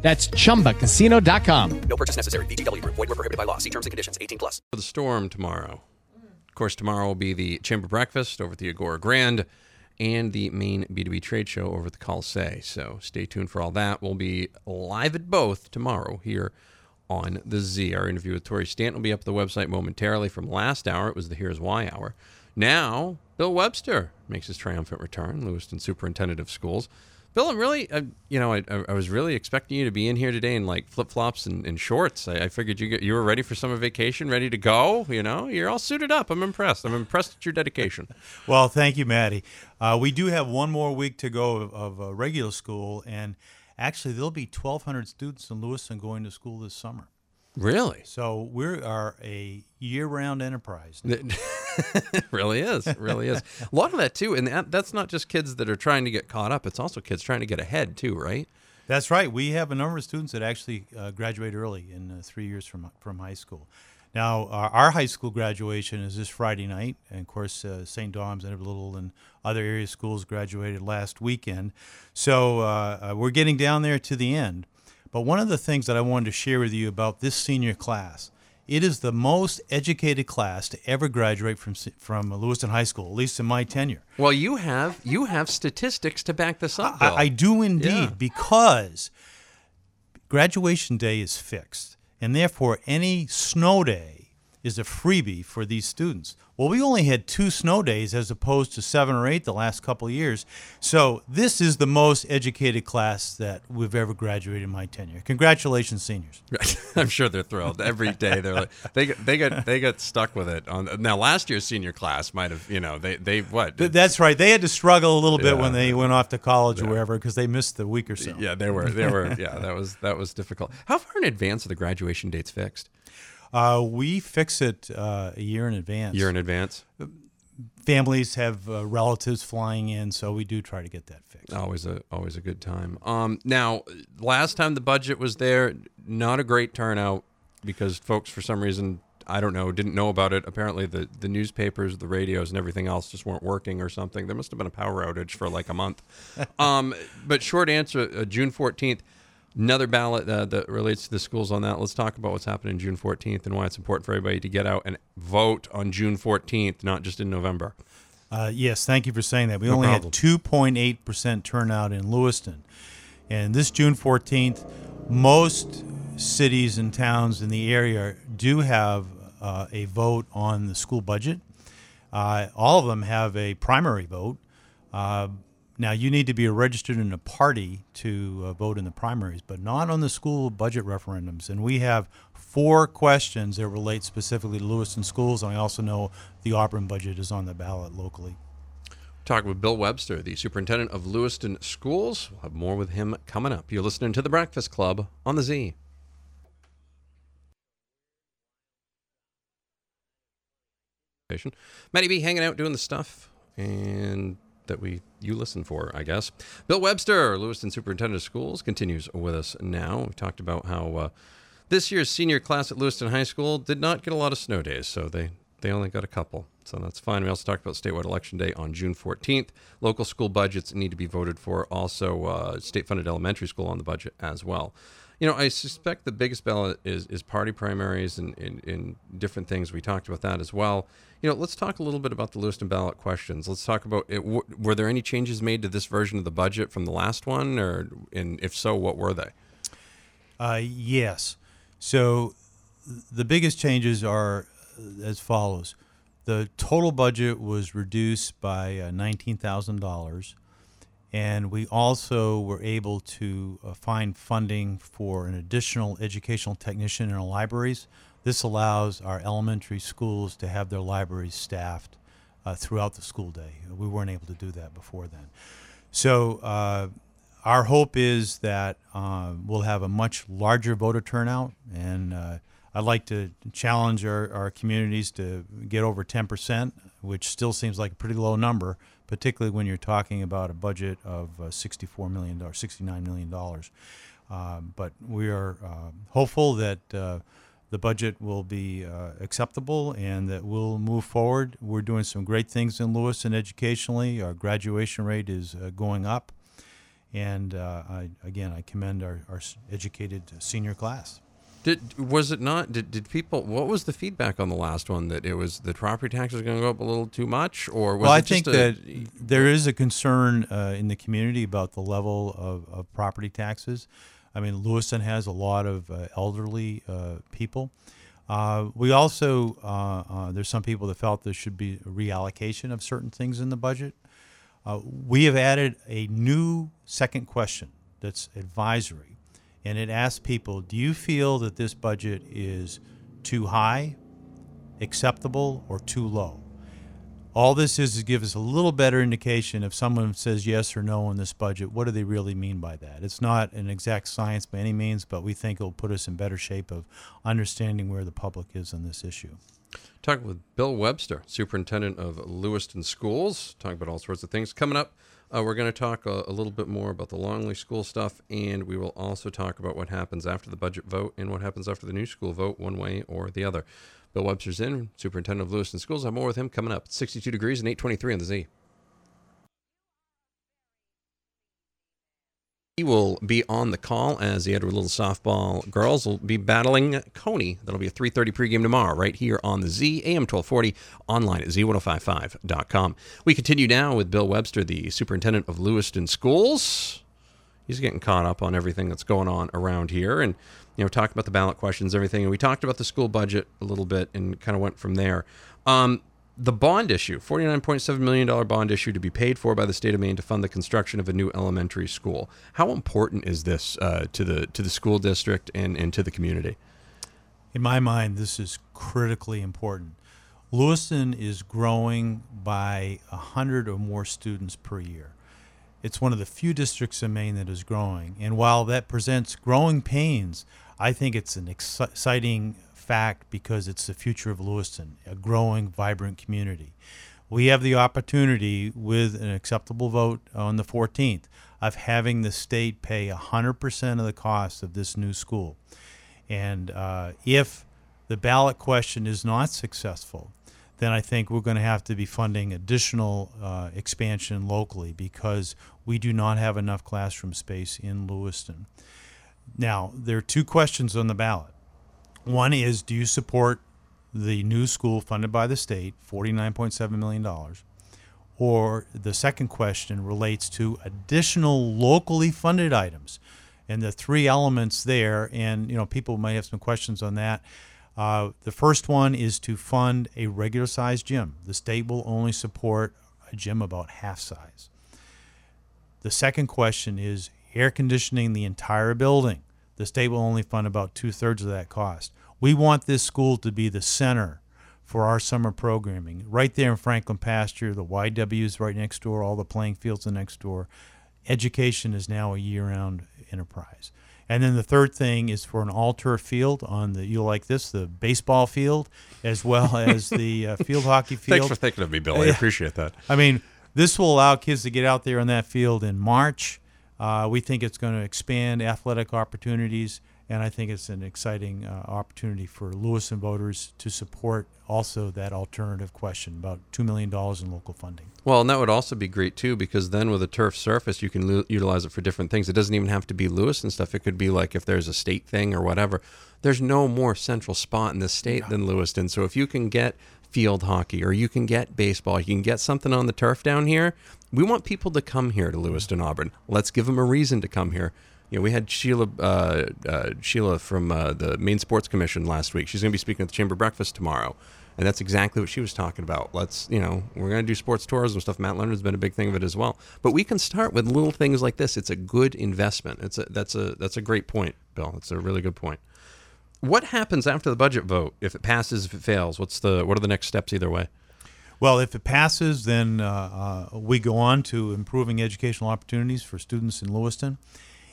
That's chumbacasino.com. No purchase necessary. VGW Group. Void were prohibited by law. See terms and conditions. 18 plus. For the storm tomorrow. Of course, tomorrow will be the Chamber Breakfast over at the Agora Grand and the main B2B trade show over at the Colisee. So stay tuned for all that. We'll be live at both tomorrow here on the Z. Our interview with Tori Stanton will be up at the website momentarily. From last hour, it was the Here's Why hour. Now, Bill Webster makes his triumphant return, Lewiston Superintendent of Schools. Bill, I'm really, uh, you know, I, I was really expecting you to be in here today in like flip flops and, and, shorts. I, I figured you get, you were ready for summer vacation, ready to go. You know, you're all suited up. I'm impressed. I'm impressed at your dedication. well, thank you, Maddie. Uh, we do have one more week to go of, of uh, regular school, and actually, there'll be 1,200 students in Lewiston going to school this summer. Really? So we are a year-round enterprise. it really is. Really is. A lot of that too, and that, that's not just kids that are trying to get caught up. It's also kids trying to get ahead too, right? That's right. We have a number of students that actually uh, graduate early in uh, three years from from high school. Now, our, our, high school graduation is this Friday night, and of course, uh, St. Dom's and Little and other area schools graduated last weekend. So uh, uh, we're getting down there to the end. But one of the things that I wanted to share with you about this senior class, it is the most educated class to ever graduate from from Lewiston High School, at least in my tenure. Well, you have you have statistics to back this up. I, I, do indeed, yeah. because graduation day is fixed, and therefore any snow day is a freebie for these students. Well, we only had two snow days as opposed to seven or eight the last couple of years. So this is the most educated class that we've ever graduated in my tenure. Congratulations, seniors! I'm sure they're thrilled every day. They're like, they got they got they got stuck with it. On now, last year's senior class might have you know they they what? That's right. They had to struggle a little bit yeah, when they went off to college yeah. or wherever because they missed the week or so. Yeah, they were they were yeah that was that was difficult. How far in advance are the graduation dates fixed? Uh, we fix it uh, a year in advance. Year in advance. Families have uh, relatives flying in, so we do try to get that fixed. Always a always a good time. Um, now, last time the budget was there, not a great turnout because folks, for some reason, I don't know, didn't know about it. Apparently, the the newspapers, the radios, and everything else just weren't working or something. There must have been a power outage for like a month. um, but short answer, uh, June fourteenth another ballot uh, that relates to the schools on that. Let's talk about what's happening June 14th and why it's important for everybody to get out and vote on June 14th, not just in November. Uh, yes, thank you for saying that. We no only problem. had 2.8% turnout in Lewiston. And this June 14th, most cities and towns in the area do have uh, a vote on the school budget. Uh, all of them have a primary vote. Now, you need to be registered in a party to uh, vote in the primaries, but not on the school budget referendums. And we have four questions that relate specifically to Lewiston schools. And I also know the Auburn budget is on the ballot locally. Talking with Bill Webster, the superintendent of Lewiston Schools. We'll have more with him coming up. You're listening to The Breakfast Club on the Z. Maddie B hanging out doing the stuff and that we you listen for, I guess. Bill Webster, Lewiston Superintendent of Schools, continues with us now. We talked about how uh, this year's senior class at Lewiston High School did not get a lot of snow days, so they they only got a couple. So that's fine. We also talked about statewide election day on June 14th. Local school budgets need to be voted for. Also, uh, state funded elementary school on the budget as well. You know, I suspect the biggest ballot is, is party primaries and, and different things. We talked about that as well. You know, let's talk a little bit about the Lewiston ballot questions. Let's talk about it. Were there any changes made to this version of the budget from the last one, or and if so, what were they? Uh, yes. So the biggest changes are as follows: the total budget was reduced by uh, nineteen thousand dollars. And we also were able to uh, find funding for an additional educational technician in our libraries. This allows our elementary schools to have their libraries staffed uh, throughout the school day. We weren't able to do that before then. So, uh, our hope is that uh, we'll have a much larger voter turnout, and uh, I'd like to challenge our, our communities to get over 10%, which still seems like a pretty low number, particularly when you're talking about a budget of uh, $64 million, $69 million. Uh, but we are uh, hopeful that the budget will be uh, acceptable and that we'll move forward. We're doing some great things in Lewiston educationally. Our graduation rate is uh, going up. And I, again, I commend our, our educated senior class. Did was it not? Did, did people? What was the feedback on the last one? That it was the property tax was going to go up a little too much, or was well, I think a, that there is a concern uh, in the community about the level of, of property taxes. I mean, Lewiston has a lot of uh, elderly uh, people. Uh, we also uh, there's some people that felt there should be a reallocation of certain things in the budget. We have added a new second question that's advisory and it asks people, do you feel that this budget is too high, acceptable, or too low? All this is to give us a little better indication if someone says yes or no on this budget, what do they really mean by that? It's not an exact science by any means, but we think it'll put us in better shape of understanding where the public is on this issue. Talking with Bill Webster, Superintendent of Lewiston Schools, talking about all sorts of things. Coming up, uh, we're going to talk a, a, little bit more about the Longley School stuff, and we will also talk about what happens after the budget vote and what happens after the new school vote, one way or the other. Bill Webster's in, Superintendent of Lewiston Schools. I have more with him coming up. 62 degrees and 823 on the Z. He will be on the call as the Edward Little softball girls will be battling Cony. That'll be a 3:30 pregame tomorrow, right here on the Z AM 1240, online at z1055.com. We continue now with Bill Webster, the superintendent of Lewiston Schools. He's getting caught up on everything that's going on around here, and you know, talked about the ballot questions, everything, and we talked about the school budget a little bit, and kind of went from there. Um, the bond issue, $49.7 million bond issue to be paid for by the state of Maine to fund the construction of a new elementary school. How important is this uh, to the to the school district and, and to the community? In my mind, this is critically important. Lewiston is growing by 100 or more students per year. It's one of the few districts in Maine that is growing. And while that presents growing pains, I think it's an exciting fact because it's the future of Lewiston, a growing, vibrant community. We have the opportunity, with an acceptable vote on the 14th, of having the state pay 100% of the cost of this new school. And uh, if the ballot question is not successful, then I think we're going to have to be funding additional uh, expansion locally because we do not have enough classroom space in Lewiston. Now, there are two questions on the ballot. One is do you support the new school funded by the state, $49.7 million? Or the second question relates to additional locally funded items. And the three elements there, and you know, people might have some questions on that. Uh, the first one is to fund a regular sized gym. The state will only support a gym about half size. The second question is air conditioning the entire building. The state will only fund about two thirds of that cost. We want this school to be the center for our summer programming. Right there in Franklin Pasture, the YW is right next door, all the playing fields are next door. Education is now a year round enterprise. And then the third thing is for an all turf field on the, You'll like this, the baseball field, as well as the uh, field hockey field. Thanks for thinking of me, Bill. I appreciate that. I mean, this will allow kids to get out there on that field in March. Uh, we think it's going to expand athletic opportunities and I think it's an exciting uh, opportunity for Lewiston voters to support also that alternative question about $2 million in local funding. Well, and that would also be great too, because then with a turf surface, you can l- utilize it for different things. It doesn't even have to be Lewiston stuff. It could be like if there's a state thing or whatever. There's no more central spot in the state yeah. than Lewiston. So if you can get field hockey or you can get baseball, you can get something on the turf down here. We want people to come here to Lewiston Auburn. Let's give them a reason to come here you know, we had Sheila uh, uh, Sheila from uh, the Maine Sports Commission last week. She's going to be speaking at the Chamber Breakfast tomorrow, and that's exactly what she was talking about. Let's, you know, we're going to do sports tourism stuff. Matt Leonard's been a big thing of it as well. But we can start with little things like this. It's a good investment. It's a that's a that's a great point, Bill. It's a really good point. What happens after the budget vote? If it passes, if it fails, what's the what are the next steps either way? Well, if it passes, then uh, uh, we go on to improving educational opportunities for students in Lewiston.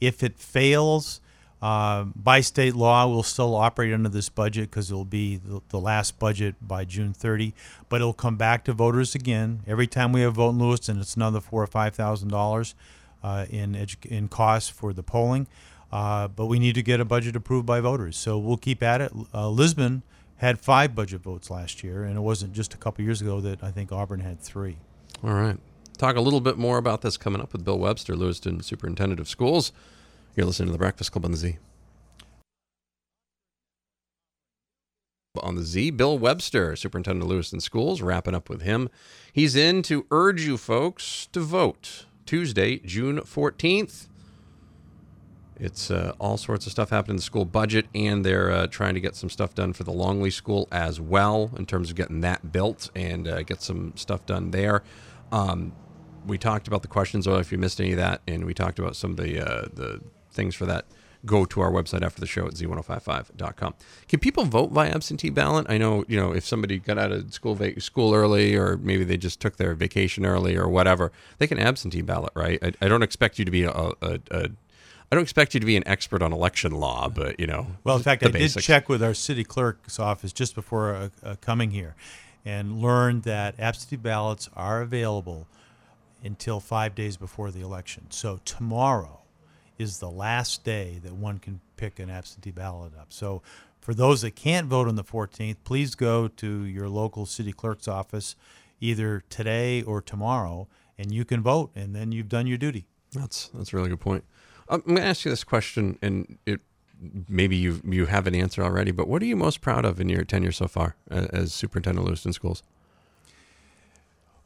If it fails, Uh, by state law, we'll still operate under this budget because it'll be the, the, last budget by June 30. But it'll come back to voters again every time we have vote in Lewiston. It's another four or five thousand dollars uh, in edu- in costs for the polling. Uh, but we need to get a budget approved by voters, so we'll keep at it. Uh, Lisbon had five budget votes last year, and it wasn't just a couple years ago that I think Auburn had three. All right. Talk a little bit more about this coming up with Bill Webster, Lewiston Superintendent of Schools. You're listening to the Breakfast Club on the Z. On the Z, Bill Webster, Superintendent of Lewiston Schools, wrapping up with him. He's in to urge you folks to vote Tuesday, June 14th. It's uh, all sorts of stuff happening in the school budget, and they're uh, trying to get some stuff done for the Longley School as well in terms of getting that built and uh, get some stuff done there. Um, we talked about the questions, or if you missed any of that, and we talked about some of the uh, the things for that, go to our website after the show at z1055.com. Can people vote by absentee ballot? I know, you know, if somebody got out of school school early or maybe they just took their vacation early or whatever, they can absentee ballot, right? I, I don't expect you to be a, a, a I don't expect you to be an expert on election law, but you know. Well, in fact, I basics. did check with our city clerk's office just before uh, uh, coming here, and learned that absentee ballots are available until five days before the election. So tomorrow, is the last day that one can pick an absentee ballot up. So for those that can't vote on the 14th, please go to your local city clerk's office either today or tomorrow and you can vote and then you've done your duty. That's that's a really good point. I'm going to ask you this question and it maybe you you have an answer already, but what are you most proud of in your tenure so far as, as superintendent of Lewiston Schools?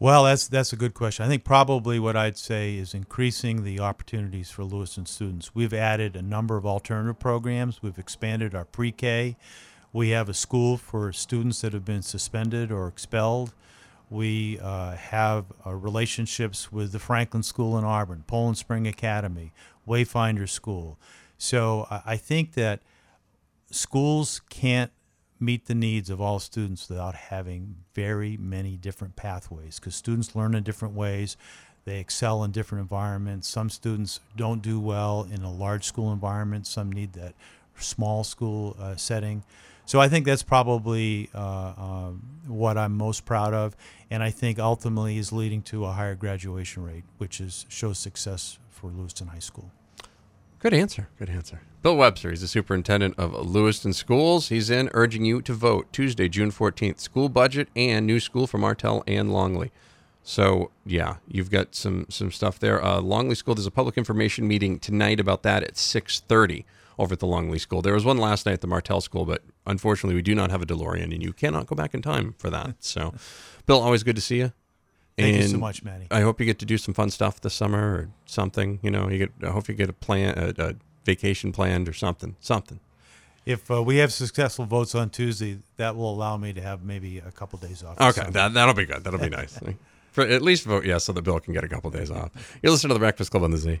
Well, that's that's a good question. I think probably what I'd say is increasing the opportunities for Lewiston students. We've added a number of alternative programs. We've expanded our pre-K. We have a school for students that have been suspended or expelled. We uh, have uh, relationships with the Franklin School in Auburn, Poland Spring Academy, Wayfinder School. So I think that schools can't meet the needs of all students without having very many different pathways because students learn in different ways they excel in different environments. Some students don't do well in a large school environment some need that small school uh, setting. So i think that's probably uh, uh, what i'm most proud of and i think ultimately is leading to a higher graduation rate which is shows success for lewiston high school Good answer. Good answer. Bill Webster, he's the superintendent of Lewiston Schools. He's in urging you to vote Tuesday, June 14th. School budget and new school for Martel and Longley. So yeah, you've got some some stuff there. Uh, Longley School. There's a public information meeting tonight about that at 6:30 over at the Longley School. There was one last night at the Martel School, but unfortunately, we do not have a DeLorean, and you cannot go back in time for that. So, Bill, always good to see you. Thank and you so much, Maddie. I hope you get to do some fun stuff this summer or something. You know, you get. I hope you get a plan, a, a vacation planned or something. Something. If uh, we have successful votes on Tuesday, that will allow me to have maybe a couple days off. Okay, that that'll be good. That'll be nice. For at least vote yes, so the Bill can get a couple days off. You're listening to the Breakfast Club on the Z.